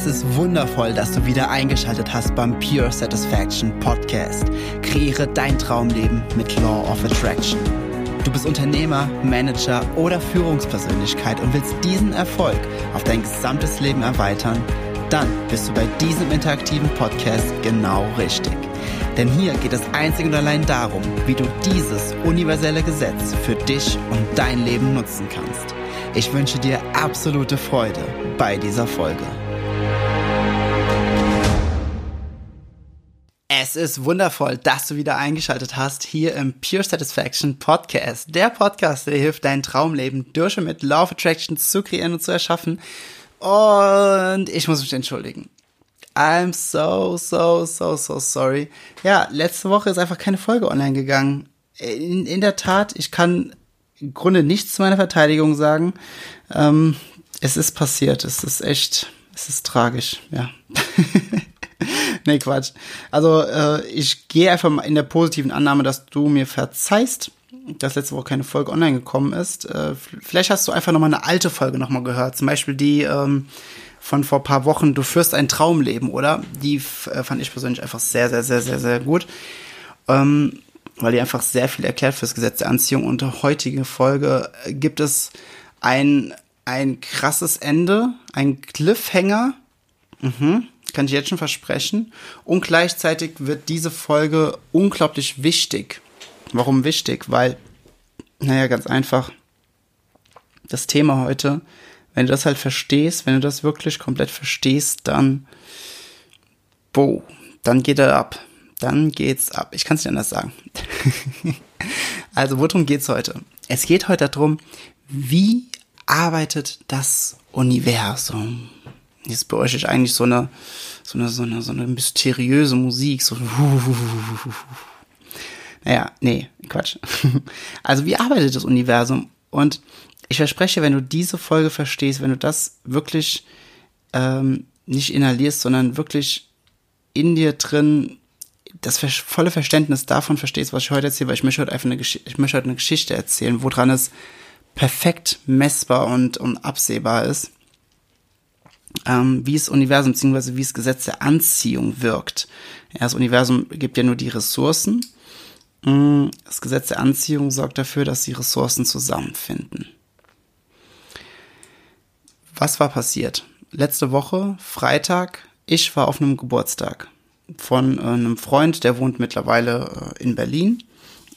Es ist wundervoll, dass du wieder eingeschaltet hast beim Pure Satisfaction Podcast. Kreiere dein Traumleben mit Law of Attraction. Du bist Unternehmer, Manager oder Führungspersönlichkeit und willst diesen Erfolg auf dein gesamtes Leben erweitern? Dann bist du bei diesem interaktiven Podcast genau richtig. Denn hier geht es einzig und allein darum, wie du dieses universelle Gesetz für dich und dein Leben nutzen kannst. Ich wünsche dir absolute Freude bei dieser Folge. Es ist wundervoll, dass du wieder eingeschaltet hast hier im Pure Satisfaction Podcast. Der Podcast, der hilft, dein Traumleben durch und mit Law of Attraction zu kreieren und zu erschaffen. Und ich muss mich entschuldigen. I'm so, so, so, so sorry. Ja, letzte Woche ist einfach keine Folge online gegangen. In, in der Tat, ich kann im Grunde nichts zu meiner Verteidigung sagen. Ähm, es ist passiert. Es ist echt, es ist tragisch, ja. nee, Quatsch. Also äh, ich gehe einfach mal in der positiven Annahme, dass du mir verzeihst, dass letzte Woche keine Folge online gekommen ist. Äh, vielleicht hast du einfach noch mal eine alte Folge noch mal gehört. Zum Beispiel die ähm, von vor paar Wochen, du führst ein Traumleben, oder? Die äh, fand ich persönlich einfach sehr, sehr, sehr, sehr, sehr gut. Ähm, weil die einfach sehr viel erklärt fürs Gesetz der Anziehung. Und der heutige Folge gibt es ein, ein krasses Ende, ein Cliffhanger. Mhm, kann ich jetzt schon versprechen. Und gleichzeitig wird diese Folge unglaublich wichtig. Warum wichtig? Weil, naja, ganz einfach. Das Thema heute wenn du das halt verstehst, wenn du das wirklich komplett verstehst, dann, boah, dann geht er ab. Dann geht's ab. Ich kann es nicht anders sagen. also, worum geht's heute? Es geht heute darum, wie arbeitet das Universum? Jetzt bräuchte ich eigentlich so eine, so eine, so eine, so eine mysteriöse Musik, so. Naja, nee, Quatsch. Also, wie arbeitet das Universum? Und ich verspreche, wenn du diese Folge verstehst, wenn du das wirklich ähm, nicht inhalierst, sondern wirklich in dir drin das volle Verständnis davon verstehst, was ich heute erzähle, weil ich möchte heute einfach eine, Gesch ich möchte heute eine Geschichte erzählen, woran es perfekt messbar und, und absehbar ist, ähm, wie das Universum bzw. wie das Gesetz der Anziehung wirkt. Ja, das Universum gibt ja nur die Ressourcen. Mm, das Gesetz der Anziehung sorgt dafür, dass die Ressourcen zusammenfinden. Was war passiert? Letzte Woche, Freitag, ich war auf einem Geburtstag von äh, einem Freund, der wohnt mittlerweile äh, in Berlin.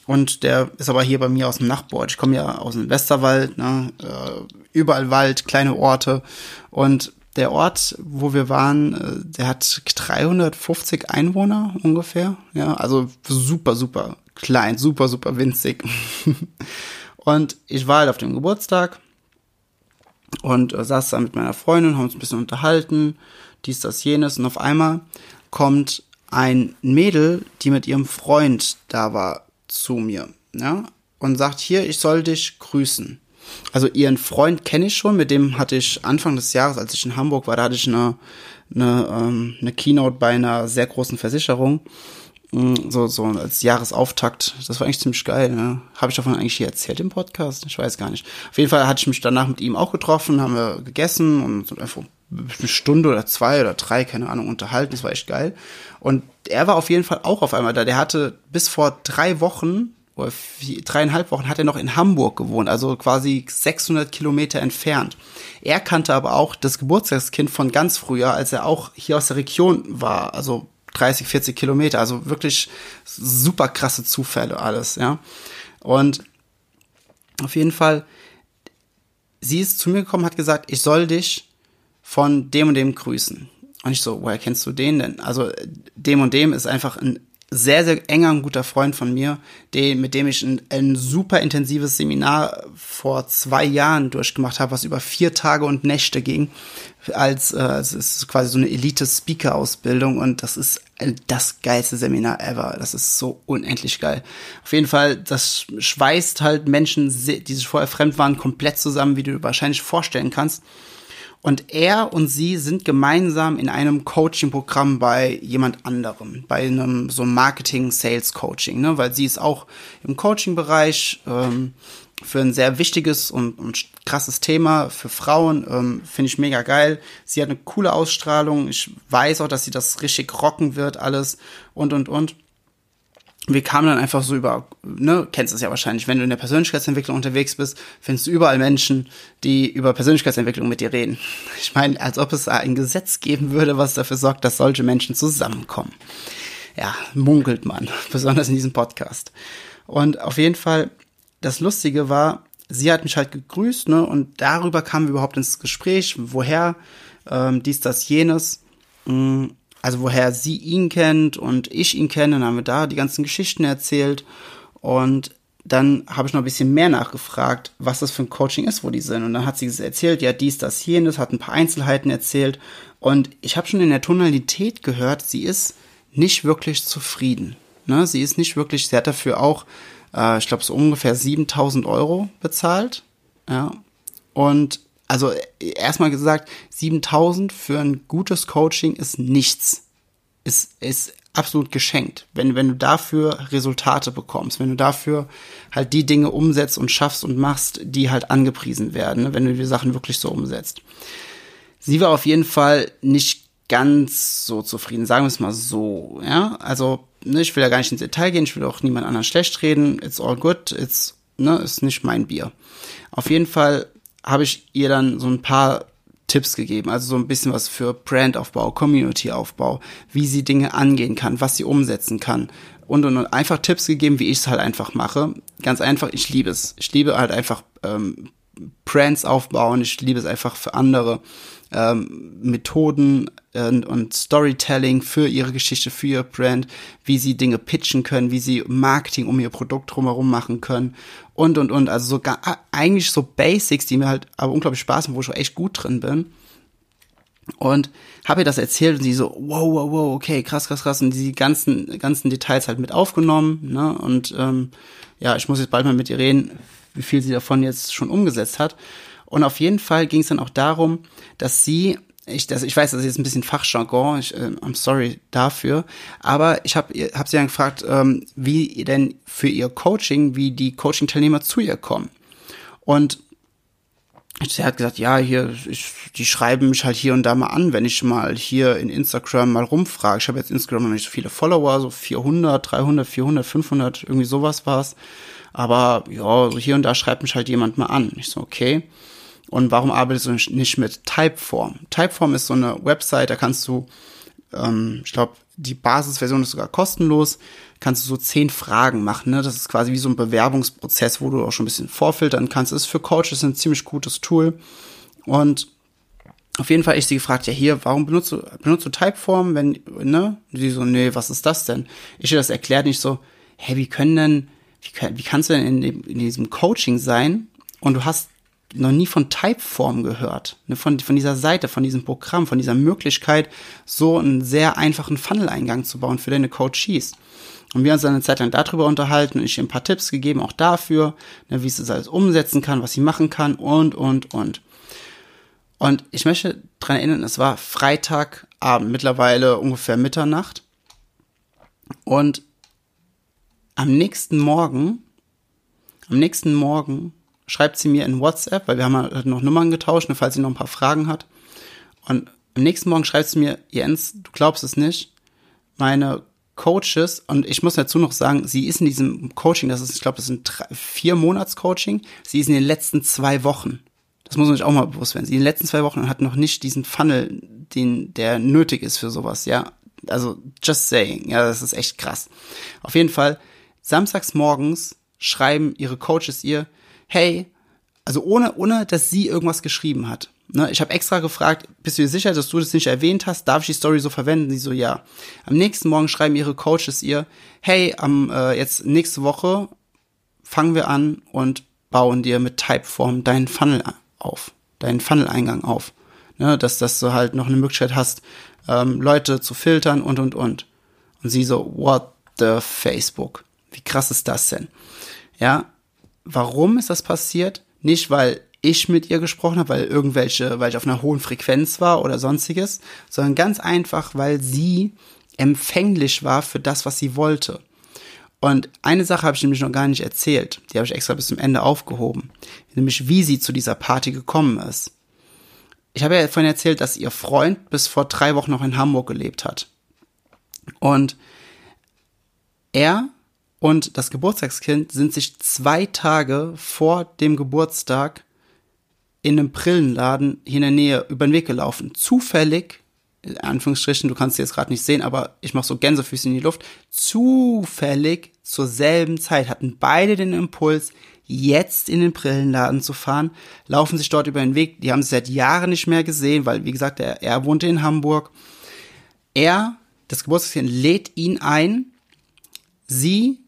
Und der ist aber hier bei mir aus dem Nachbarort. Ich komme ja aus dem Westerwald, ne? Äh, überall Wald, kleine Orte. Und der Ort, wo wir waren, äh, der hat 350 Einwohner ungefähr. Ja, also super, super klein, super, super winzig. und ich war halt auf dem Geburtstag und äh, saß da mit meiner Freundin, haben uns ein bisschen unterhalten, dies, das, jenes und auf einmal kommt ein Mädel, die mit ihrem Freund da war, zu mir, ja, und sagt, hier, ich soll dich grüßen. Also ihren Freund kenne ich schon, mit dem hatte ich Anfang des Jahres, als ich in Hamburg war, da hatte ich eine, eine, ähm, eine Keynote bei einer sehr großen Versicherung Mm, so, so als Jahresauftakt. Das war eigentlich ziemlich geil. Ne? Habe ich davon eigentlich hier erzählt im Podcast? Ich weiß gar nicht. Auf jeden Fall hatte ich mich danach mit ihm auch getroffen, haben wir gegessen und einfach eine Stunde oder zwei oder drei, keine Ahnung, unterhalten. Das war echt geil. Und er war auf jeden Fall auch auf einmal da. Der hatte bis vor drei Wochen oder vier, dreieinhalb Wochen hat er noch in Hamburg gewohnt, also quasi 600 Kilometer entfernt. Er kannte aber auch das Geburtstagskind von ganz früher, als er auch hier aus der Region war, also 30, 40 Kilometer. Also wirklich super krasse Zufälle alles, ja. Und auf jeden Fall, sie ist zu mir gekommen, hat gesagt, ich soll dich von dem und dem grüßen. Und ich so, woher kennst du den denn? Also dem und dem ist einfach ein sehr, sehr enger und guter Freund von mir, den, mit dem ich ein, ein super intensives Seminar vor zwei Jahren durchgemacht habe, was über vier Tage und Nächte ging. Als äh, es ist quasi so eine Elite-Speaker-Ausbildung und das ist das geilste Seminar ever. Das ist so unendlich geil. Auf jeden Fall, das schweißt halt Menschen, die sich vorher fremd waren, komplett zusammen, wie du wahrscheinlich vorstellen kannst. Und er und sie sind gemeinsam in einem Coaching-Programm bei jemand anderem, bei einem so Marketing-Sales-Coaching, ne? weil sie ist auch im Coaching-Bereich ähm, für ein sehr wichtiges und, und krasses Thema für Frauen. Ähm, Finde ich mega geil. Sie hat eine coole Ausstrahlung. Ich weiß auch, dass sie das richtig rocken wird, alles und und und. Wir kamen dann einfach so über, ne, kennst es ja wahrscheinlich, wenn du in der Persönlichkeitsentwicklung unterwegs bist, findest du überall Menschen, die über Persönlichkeitsentwicklung mit dir reden. Ich meine, als ob es ein Gesetz geben würde, was dafür sorgt, dass solche Menschen zusammenkommen. Ja, munkelt man, besonders in diesem Podcast. Und auf jeden Fall das Lustige war, sie hat mich halt gegrüßt, ne, und darüber kamen wir überhaupt ins Gespräch, woher ähm, dies, das, jenes, mh, mm, also woher sie ihn kennt und ich ihn kenne, dann haben wir da die ganzen Geschichten erzählt und dann habe ich noch ein bisschen mehr nachgefragt, was das für ein Coaching ist, wo die sind. Und dann hat sie erzählt, ja, dies, das, jenes, hat ein paar Einzelheiten erzählt. Und ich habe schon in der Tonalität gehört, sie ist nicht wirklich zufrieden. Ne? Sie ist nicht wirklich, sie hat dafür auch äh, ich glaube, so ungefähr 7000 Euro bezahlt. Ja. Und also erstmal gesagt, 7000 für ein gutes Coaching ist nichts. Ist, ist absolut geschenkt. Wenn, wenn du dafür Resultate bekommst, wenn du dafür halt die Dinge umsetzt und schaffst und machst, die halt angepriesen werden, ne? wenn du die Sachen wirklich so umsetzt. Sie war auf jeden Fall nicht ganz so zufrieden, sagen wir es mal so, ja. Also ne, ich will ja gar nicht ins Detail gehen, ich will auch niemand anderen schlecht reden. It's all good, it's, ne, ist nicht mein Bier. Auf jeden Fall habe ich ihr dann so ein paar Tipps gegeben, also so ein bisschen was für Brandaufbau, Community-Aufbau, wie sie Dinge angehen kann, was sie umsetzen kann und und und einfach Tipps gegeben, wie ich es halt einfach mache. Ganz einfach, ich liebe es. Ich liebe halt einfach ähm, Brands aufbauen, ich liebe es einfach für andere ähm, Methoden und, und Storytelling für ihre Geschichte, für ihr Brand, wie sie Dinge pitchen können, wie sie Marketing um ihr Produkt drumherum machen können und und und. Also so gar, eigentlich so Basics, die mir halt aber unglaublich Spaß machen, wo ich auch echt gut drin bin. Und habe ihr das erzählt und sie so, wow, wow, wow, okay, krass, krass, krass. Und die ganzen, ganzen Details halt mit aufgenommen. Ne? Und ähm, ja, ich muss jetzt bald mal mit ihr reden, wie viel sie davon jetzt schon umgesetzt hat. Und auf jeden Fall ging es dann auch darum, dass sie ich, das, ich weiß, das ist jetzt ein bisschen Fachjargon, ich, äh, I'm sorry dafür, aber ich habe hab sie dann gefragt, ähm, wie denn für ihr Coaching, wie die Coaching-Teilnehmer zu ihr kommen. Und sie hat gesagt, ja, hier, ich, die schreiben mich halt hier und da mal an, wenn ich mal hier in Instagram mal rumfrage. Ich habe jetzt Instagram noch nicht so viele Follower, so 400, 300, 400, 500, irgendwie sowas war's. Aber ja, so hier und da schreibt mich halt jemand mal an. Ich so, okay. Und warum arbeitest du nicht mit Typeform? Typeform ist so eine Website, da kannst du, ähm, ich glaube, die Basisversion ist sogar kostenlos, kannst du so zehn Fragen machen. Ne? Das ist quasi wie so ein Bewerbungsprozess, wo du auch schon ein bisschen vorfiltern kannst. Ist für Coaches ein ziemlich gutes Tool. Und auf jeden Fall ich sie gefragt, ja hier, warum benutzt du, benutzt du Typeform, wenn, ne? Sie so, nee, was ist das denn? Ich ihr das erklärt nicht so, hey, wie können denn, wie, wie kannst du denn in, dem, in diesem Coaching sein und du hast noch nie von Typeform gehört, ne, von, von dieser Seite, von diesem Programm, von dieser Möglichkeit, so einen sehr einfachen Funnel-Eingang zu bauen für deine Coaches. Und wir haben uns dann eine Zeit lang darüber unterhalten und ich ihr ein paar Tipps gegeben, auch dafür, ne, wie sie das alles umsetzen kann, was sie machen kann und, und, und. Und ich möchte dran erinnern, es war Freitagabend, mittlerweile ungefähr Mitternacht. Und am nächsten Morgen, am nächsten Morgen schreibt sie mir in WhatsApp, weil wir haben halt noch Nummern getauscht, ne, falls sie noch ein paar Fragen hat. Und am nächsten Morgen schreibt sie mir, Jens, du glaubst es nicht, meine Coaches, und ich muss dazu noch sagen, sie ist in diesem Coaching, das ist, ich glaube, das drei, vier Monats Coaching, sie ist in den letzten zwei Wochen. Das muss man sich auch mal bewusst werden. Sie in den letzten zwei Wochen hat noch nicht diesen Funnel, den, der nötig ist für sowas, ja. Also, just saying, ja, das ist echt krass. Auf jeden Fall, samstags morgens schreiben ihre Coaches ihr, hey, also ohne, ohne, dass sie irgendwas geschrieben hat. Ne, ich habe extra gefragt, bist du dir sicher, dass du das nicht erwähnt hast? Darf ich die Story so verwenden? Sie so, ja. Am nächsten Morgen schreiben ihre Coaches ihr, hey, am äh, jetzt nächste Woche fangen wir an und bauen dir mit Typeform deinen Funnel auf, deinen Funnel-Eingang auf. Ne, dass, dass du halt noch eine Möglichkeit hast, ähm, Leute zu filtern und und und. Und sie so, what the Facebook? Wie krass ist das denn? Ja, warum ist das passiert? Nicht, weil ich mit ihr gesprochen habe, weil irgendwelche, weil ich auf einer hohen Frequenz war oder sonstiges, sondern ganz einfach, weil sie empfänglich war für das, was sie wollte. Und eine Sache habe ich nämlich noch gar nicht erzählt. Die habe ich extra bis zum Ende aufgehoben. Nämlich, wie sie zu dieser Party gekommen ist. Ich habe ja vorhin erzählt, dass ihr Freund bis vor drei Wochen noch in Hamburg gelebt hat. Und er und das Geburtstagskind sind sich zwei Tage vor dem Geburtstag in einem Brillenladen hier in der Nähe über den Weg gelaufen. Zufällig in Anführungsstrichen, du kannst sie jetzt gerade nicht sehen, aber ich mache so Gänsefüße in die Luft, zufällig zur selben Zeit hatten beide den Impuls, jetzt in den Brillenladen zu fahren, laufen sich dort über den Weg, die haben sie seit Jahren nicht mehr gesehen, weil, wie gesagt, er, er wohnte in Hamburg. Er, das Geburtstagskind, lädt ihn ein, sie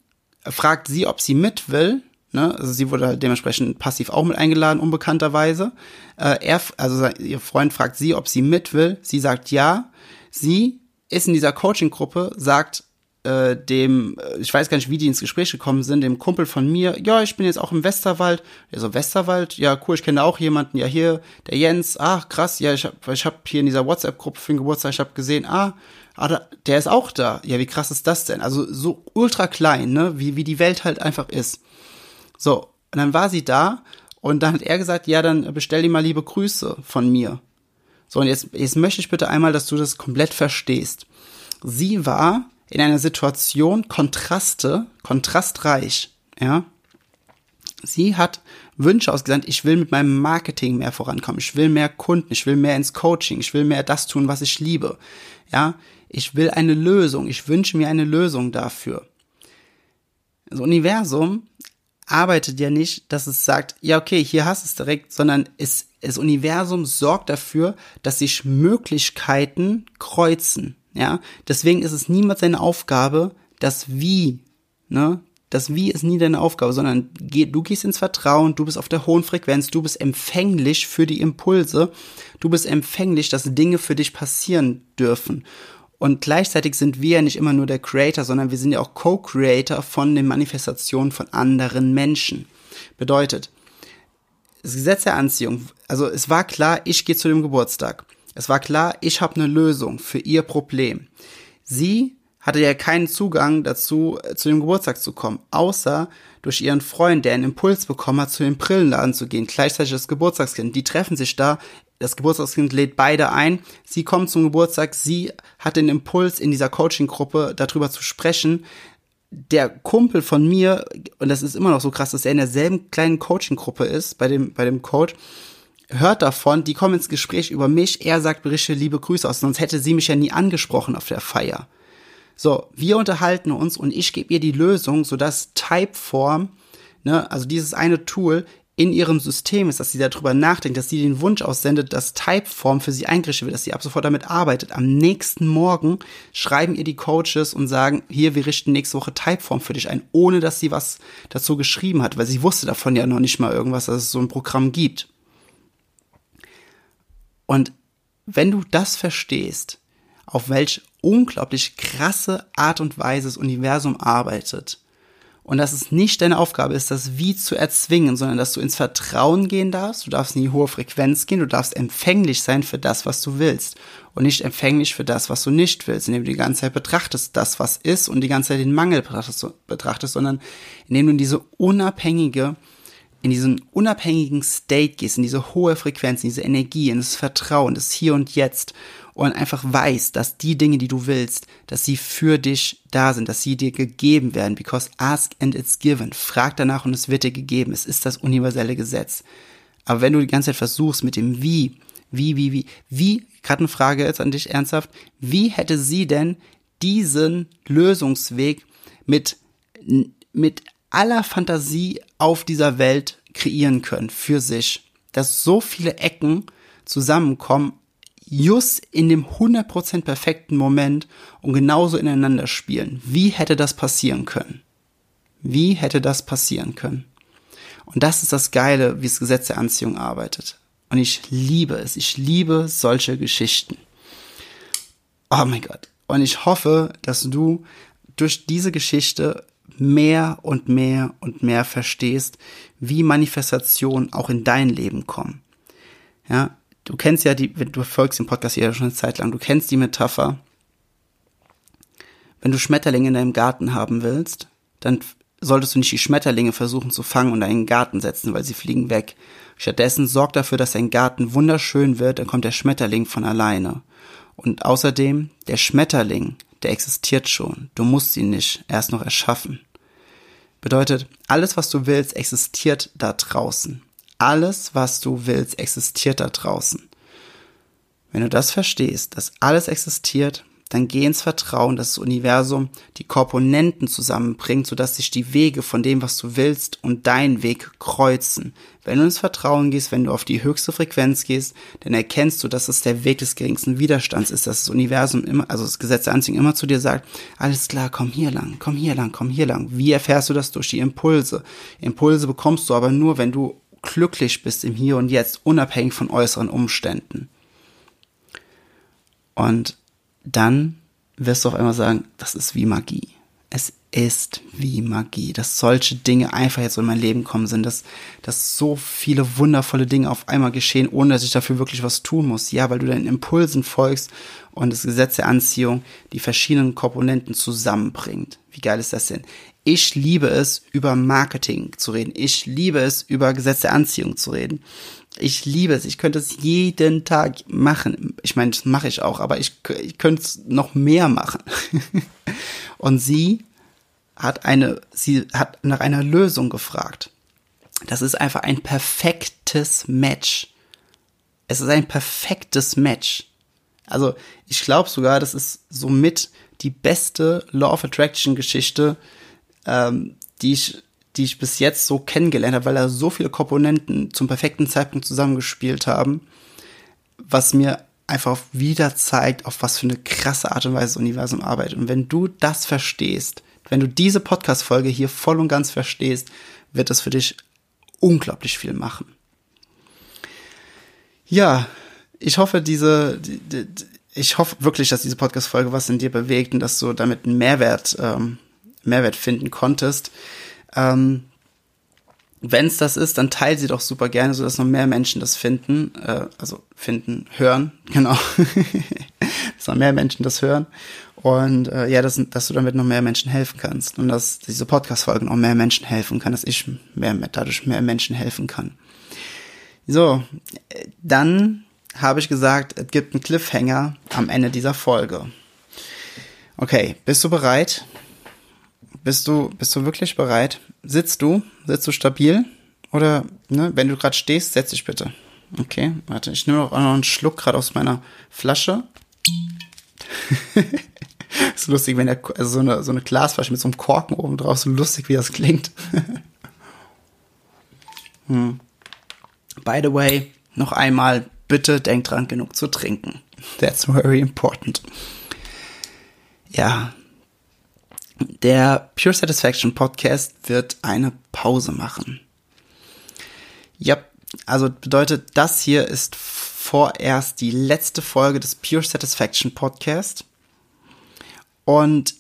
fragt sie, ob sie mit will, Ne? Also sie wurde halt dementsprechend passiv auch mit eingeladen, unbekannterweise. Äh, er, also ihr Freund fragt sie, ob sie mit will. Sie sagt ja. Sie ist in dieser Coaching-Gruppe, sagt äh, dem, äh, ich weiß gar nicht, wie die ins Gespräch gekommen sind, dem Kumpel von mir, ja, ich bin jetzt auch im Westerwald. Ja, so Westerwald, ja, cool, ich kenne auch jemanden, ja, hier, der Jens, ach, krass, ja, ich hab, ich hab hier in dieser WhatsApp-Gruppe für den Geburtstag, ich hab gesehen, ah, ah, der ist auch da. Ja, wie krass ist das denn? Also so ultra klein, ne, wie, wie die Welt halt einfach ist. So, und dann war sie da und dann hat er gesagt, ja, dann bestell dir mal liebe Grüße von mir. So, und jetzt, jetzt möchte ich bitte einmal, dass du das komplett verstehst. Sie war in einer Situation Kontraste, kontrastreich, ja. Sie hat Wünsche ausgesandt, ich will mit meinem Marketing mehr vorankommen, ich will mehr Kunden, ich will mehr ins Coaching, ich will mehr das tun, was ich liebe, ja. Ich will eine Lösung, ich wünsche mir eine Lösung dafür. Das Universum arbeitet ja nicht, dass es sagt, ja, okay, hier hast du es direkt, sondern es, das Universum sorgt dafür, dass sich Möglichkeiten kreuzen. Ja, deswegen ist es niemals seine Aufgabe, das Wie, ne, das Wie ist nie deine Aufgabe, sondern du gehst ins Vertrauen, du bist auf der hohen Frequenz, du bist empfänglich für die Impulse, du bist empfänglich, dass Dinge für dich passieren dürfen. Und gleichzeitig sind wir ja nicht immer nur der Creator, sondern wir sind ja auch Co-Creator von den Manifestationen von anderen Menschen. Bedeutet, das Gesetz der Anziehung, also es war klar, ich gehe zu dem Geburtstag. Es war klar, ich habe eine Lösung für ihr Problem. Sie hatte ja keinen Zugang dazu, äh, zu dem Geburtstag zu kommen, außer durch ihren Freund, der einen Impuls bekommen hat, zu dem Brillenladen zu gehen, gleichzeitig das Geburtstagskind. Die treffen sich da, das Geburtstagskind lädt beide ein. Sie kommt zum Geburtstag. Sie hat den Impuls, in dieser Coaching-Gruppe darüber zu sprechen. Der Kumpel von mir, und das ist immer noch so krass, dass er in derselben kleinen Coaching-Gruppe ist, bei dem, bei dem Coach, hört davon, die kommen ins Gespräch über mich. Er sagt, berichte liebe Grüße aus, sonst hätte sie mich ja nie angesprochen auf der Feier. So, wir unterhalten uns und ich gebe ihr die Lösung, sodass Typeform, ne, also dieses eine Tool, in ihrem System ist, dass sie darüber nachdenkt, dass sie den Wunsch aussendet, dass Typeform für sie eingerichtet wird, dass sie ab sofort damit arbeitet. Am nächsten Morgen schreiben ihr die Coaches und sagen, hier, wir richten nächste Woche Typeform für dich ein, ohne dass sie was dazu geschrieben hat, weil sie wusste davon ja noch nicht mal irgendwas, dass es so ein Programm gibt. Und wenn du das verstehst, auf welch unglaublich krasse Art und Weise das Universum arbeitet, und dass es nicht deine Aufgabe ist, das Wie zu erzwingen, sondern dass du ins Vertrauen gehen darfst, du darfst in die hohe Frequenz gehen, du darfst empfänglich sein für das, was du willst. Und nicht empfänglich für das, was du nicht willst, indem du die ganze Zeit betrachtest, das, was ist und die ganze Zeit den Mangel betrachtest, sondern indem du in diese unabhängige, in diesen unabhängigen State gehst, in diese hohe Frequenz, in diese Energie, in das Vertrauen, das Hier und Jetzt und einfach weißt, dass die Dinge, die du willst, dass sie für dich da sind, dass sie dir gegeben werden, because ask and it's given. Frag danach und es wird dir gegeben. Es ist das universelle Gesetz. Aber wenn du die ganze Zeit versuchst mit dem Wie, wie, wie, wie, wie, gerade eine Frage jetzt an dich ernsthaft, wie hätte sie denn diesen Lösungsweg mit, mit aller Fantasie auf dieser Welt kreieren können für sich? Dass so viele Ecken zusammenkommen just in dem 100% perfekten Moment und genauso ineinander spielen. Wie hätte das passieren können? Wie hätte das passieren können? Und das ist das Geile, wie das Gesetz der Anziehung arbeitet. Und ich liebe es. Ich liebe solche Geschichten. Oh mein Gott. Und ich hoffe, dass du durch diese Geschichte mehr und mehr und mehr verstehst, wie Manifestationen auch in dein Leben kommen. Ja, du kennst ja die, du folgst dem Podcast ja schon eine Zeit lang, du kennst die Metapher. Wenn du Schmetterlinge in deinem Garten haben willst, dann solltest du nicht die Schmetterlinge versuchen zu fangen und in einen Garten setzen, weil sie fliegen weg. Stattdessen sorg dafür, dass dein Garten wunderschön wird, dann kommt der Schmetterling von alleine. Und außerdem, der Schmetterling, der existiert schon. Du musst ihn nicht erst noch erschaffen. Bedeutet, alles, was du willst, existiert da draußen. Alles, was du willst, existiert da draußen. Wenn du das verstehst, dass alles existiert, dann geh ins Vertrauen, dass das Universum die Komponenten zusammenbringt, sodass sich die Wege von dem, was du willst und dein Weg kreuzen. Wenn du ins Vertrauen gehst, wenn du auf die höchste Frequenz gehst, dann erkennst du, dass es der Weg des geringsten Widerstands ist, dass das Universum immer, also das Gesetz der Anziehung immer zu dir sagt, alles klar, komm hier lang, komm hier lang, komm hier lang. Wie erfährst du das durch die Impulse? Impulse bekommst du aber nur, wenn du glücklich bist im Hier und Jetzt, unabhängig von äußeren Umständen. Und dann wirst du auf einmal sagen, das ist wie Magie. Es ist wie Magie, dass solche Dinge einfach jetzt in mein Leben kommen sind, dass, dass so viele wundervolle Dinge auf einmal geschehen, ohne dass ich dafür wirklich was tun muss. Ja, weil du deinen Impulsen folgst und das Gesetz der Anziehung die verschiedenen Komponenten zusammenbringt. Wie geil ist das denn? Ich liebe es, über Marketing zu reden. Ich liebe es, über Gesetz der Anziehung zu reden. Ich liebe es. Ich könnte es jeden Tag machen. Ich meine, das mache ich auch, aber ich, ich könnte es noch mehr machen. Und sie hat eine, sie hat nach einer Lösung gefragt. Das ist einfach ein perfektes Match. Es ist ein perfektes Match. Also, ich glaube sogar, das ist somit die beste Law of Attraction Geschichte, ähm, die ich die ich bis jetzt so kennengelernt habe, weil da so viele Komponenten zum perfekten Zeitpunkt zusammengespielt haben, was mir einfach wieder zeigt, auf was für eine krasse Art und Weise das Universum arbeitet. Und wenn du das verstehst, wenn du diese Podcast-Folge hier voll und ganz verstehst, wird das für dich unglaublich viel machen. Ja, ich hoffe, diese, die, die, ich hoffe wirklich, dass diese Podcast-Folge was in dir bewegt und dass du damit einen Mehrwert, ähm, Mehrwert finden konntest. Ähm, Wenn es das ist, dann teile sie doch super gerne, sodass noch mehr Menschen das finden, äh, also finden, hören, genau, dass noch mehr Menschen das hören und äh, ja, dass, dass du damit noch mehr Menschen helfen kannst und dass diese Podcast-Folgen auch mehr Menschen helfen kann, dass ich mehr, dadurch mehr Menschen helfen kann. So, dann habe ich gesagt, es gibt einen Cliffhanger am Ende dieser Folge. Okay, bist du bereit? Bist du, bist du wirklich bereit? Sitzt du? Sitzt du stabil? Oder, ne, wenn du gerade stehst, setz dich bitte. Okay, warte, ich nehme auch noch einen Schluck gerade aus meiner Flasche. ist lustig, wenn der, also so eine, so eine Glasflasche mit so einem Korken oben drauf, so lustig, wie das klingt. hm. By the way, noch einmal, bitte denk dran, genug zu trinken. That's very important. Ja, der Pure Satisfaction Podcast wird eine Pause machen. Ja, also bedeutet, das hier ist vorerst die letzte Folge des Pure Satisfaction Podcast. Und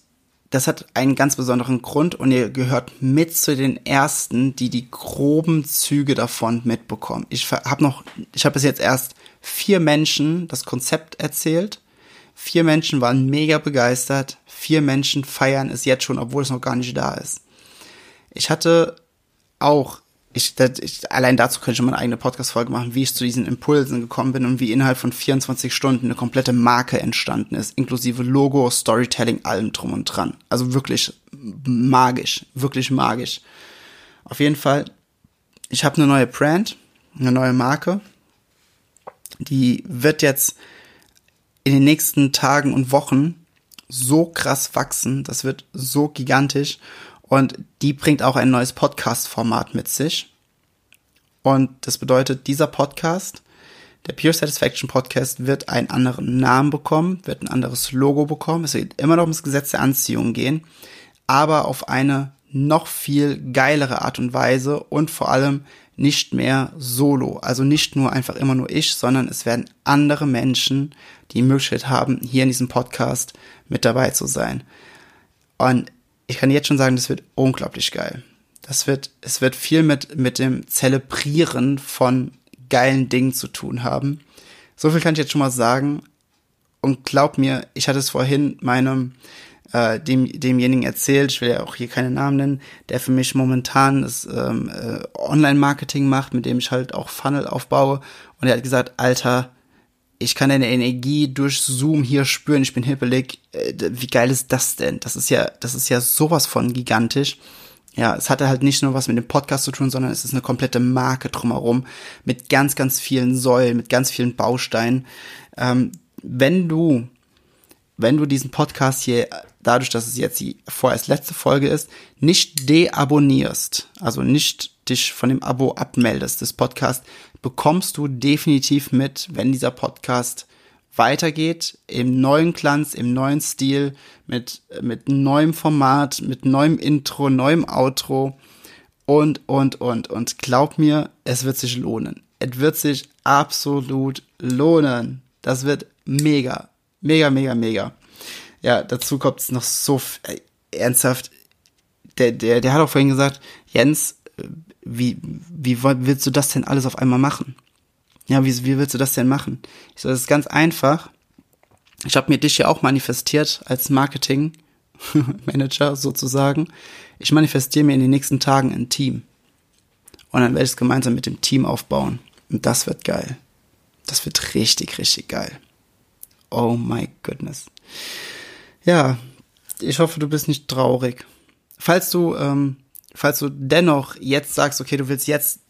das hat einen ganz besonderen Grund und ihr gehört mit zu den ersten, die die groben Züge davon mitbekommen. Ich habe noch, ich habe bis jetzt erst vier Menschen das Konzept erzählt Vier Menschen waren mega begeistert. Vier Menschen feiern es jetzt schon, obwohl es noch gar nicht da ist. Ich hatte auch, ich, ich allein dazu könnte ich schon mal eine eigene Podcast-Folge machen, wie ich zu diesen Impulsen gekommen bin und wie innerhalb von 24 Stunden eine komplette Marke entstanden ist, inklusive Logo, Storytelling, allem drum und dran. Also wirklich magisch, wirklich magisch. Auf jeden Fall, ich habe eine neue Brand, eine neue Marke. Die wird jetzt in den nächsten Tagen und Wochen so krass wachsen. Das wird so gigantisch. Und die bringt auch ein neues Podcast-Format mit sich. Und das bedeutet, dieser Podcast, der Pure Satisfaction Podcast, wird einen anderen Namen bekommen, wird ein anderes Logo bekommen. Es wird immer noch ums Gesetz der Anziehung gehen, aber auf eine noch viel geilere Art und Weise und vor allem nicht mehr solo. Also nicht nur einfach immer nur ich, sondern es werden andere Menschen die Möglichkeit haben, hier in diesem Podcast mit dabei zu sein. Und ich kann jetzt schon sagen, das wird unglaublich geil. Das wird, es wird viel mit, mit dem Zelebrieren von geilen Dingen zu tun haben. So viel kann ich jetzt schon mal sagen. Und glaub mir, ich hatte es vorhin meinem, äh, dem, demjenigen erzählt, ich will ja auch hier keine Namen nennen, der für mich momentan das ähm, äh, Online-Marketing macht, mit dem ich halt auch Funnel aufbaue. Und er hat gesagt, Alter, ich kann deine Energie durch Zoom hier spüren, ich bin hippelig. Äh, wie geil ist das denn? Das ist ja, das ist ja sowas von gigantisch. Ja, es hatte halt nicht nur was mit dem Podcast zu tun, sondern es ist eine komplette Marke drumherum mit ganz, ganz vielen Säulen, mit ganz vielen Bausteinen. Ähm, wenn du, wenn du diesen Podcast hier, dadurch, dass es jetzt die vorerst letzte Folge ist, nicht deabonnierst, also nicht dich von dem Abo abmeldest des Podcasts, bekommst du definitiv mit, wenn dieser Podcast weitergeht, im neuen Glanz, im neuen Stil, mit, mit neuem Format, mit neuem Intro, neuem Outro und, und, und. Und glaub mir, es wird sich lohnen. Es wird sich absolut lohnen. Das wird mega, mega, mega, mega. Ja, dazu kommt es noch so äh, ernsthaft. Der, der, der hat auch vorhin gesagt, Jens, äh, wie, wie willst du das denn alles auf einmal machen? Ja, wie, wie willst du das denn machen? Ich so, das ist ganz einfach. Ich habe mir dich ja auch manifestiert als Marketing-Manager sozusagen. Ich manifestiere mir in den nächsten Tagen ein Team. Und dann werde ich es gemeinsam mit dem Team aufbauen. Und das wird geil. Das wird richtig, richtig geil. Oh my goodness. Ja, ich hoffe, du bist nicht traurig. Falls du, ähm, falls du dennoch jetzt sagst, okay, du willst jetzt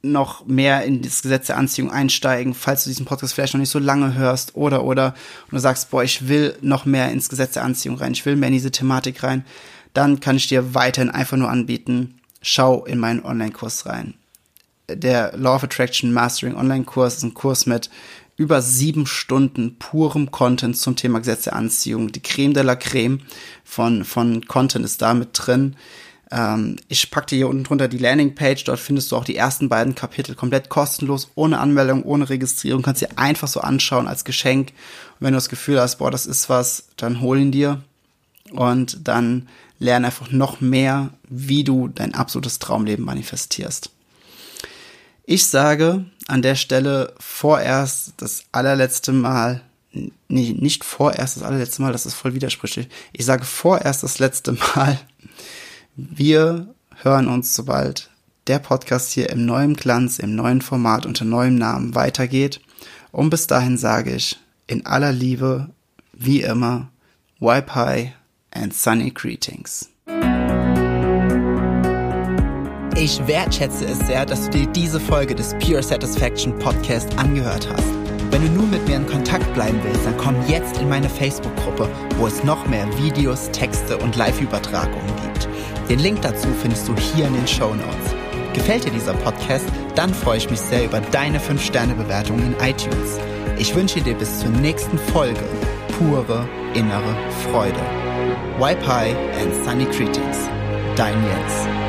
noch mehr in das Gesetz der Anziehung einsteigen, falls du diesen Podcast vielleicht noch nicht so lange hörst oder oder und du sagst, boah, ich will noch mehr ins Gesetz der Anziehung rein, ich will mehr in diese Thematik rein, dann kann ich dir weiterhin einfach nur anbieten, schau in meinen Online-Kurs rein. Der Law of Attraction Mastering Online-Kurs ist ein Kurs mit über sieben Stunden purem Content zum Thema Gesetz der Anziehung. Die Creme de la Creme von, von Content ist da mit drin. Ähm, ich packe dir hier unten drunter die Landingpage. Dort findest du auch die ersten beiden Kapitel komplett kostenlos, ohne Anmeldung, ohne Registrierung. Kannst dir einfach so anschauen als Geschenk. Und wenn du das Gefühl hast, boah, das ist was, dann hol ihn dir. Und dann lerne einfach noch mehr, wie du dein absolutes Traumleben manifestierst. Ich sage an der Stelle vorerst das allerletzte Mal, nee, nicht vorerst das allerletzte Mal, das ist voll widersprüchlich. Ich sage vorerst das letzte Mal, wir hören uns, sobald der Podcast hier im neuen Glanz, im neuen Format unter neuem Namen weitergeht. Und bis dahin sage ich in aller Liebe, wie immer, High and Sunny Greetings. Ich wertschätze es sehr, dass du dir diese Folge des Pure Satisfaction Podcast angehört hast. Wenn du nur mit mir in Kontakt bleiben willst, dann komm jetzt in meine Facebook-Gruppe, wo es noch mehr Videos, Texte und Live-Übertragungen gibt. Den Link dazu findest du hier in den Show Notes. Gefällt dir dieser Podcast? Dann freue ich mich sehr über deine 5-Sterne-Bewertung in iTunes. Ich wünsche dir bis zur nächsten Folge pure innere Freude. High and Sunny Greetings. Dein Jens.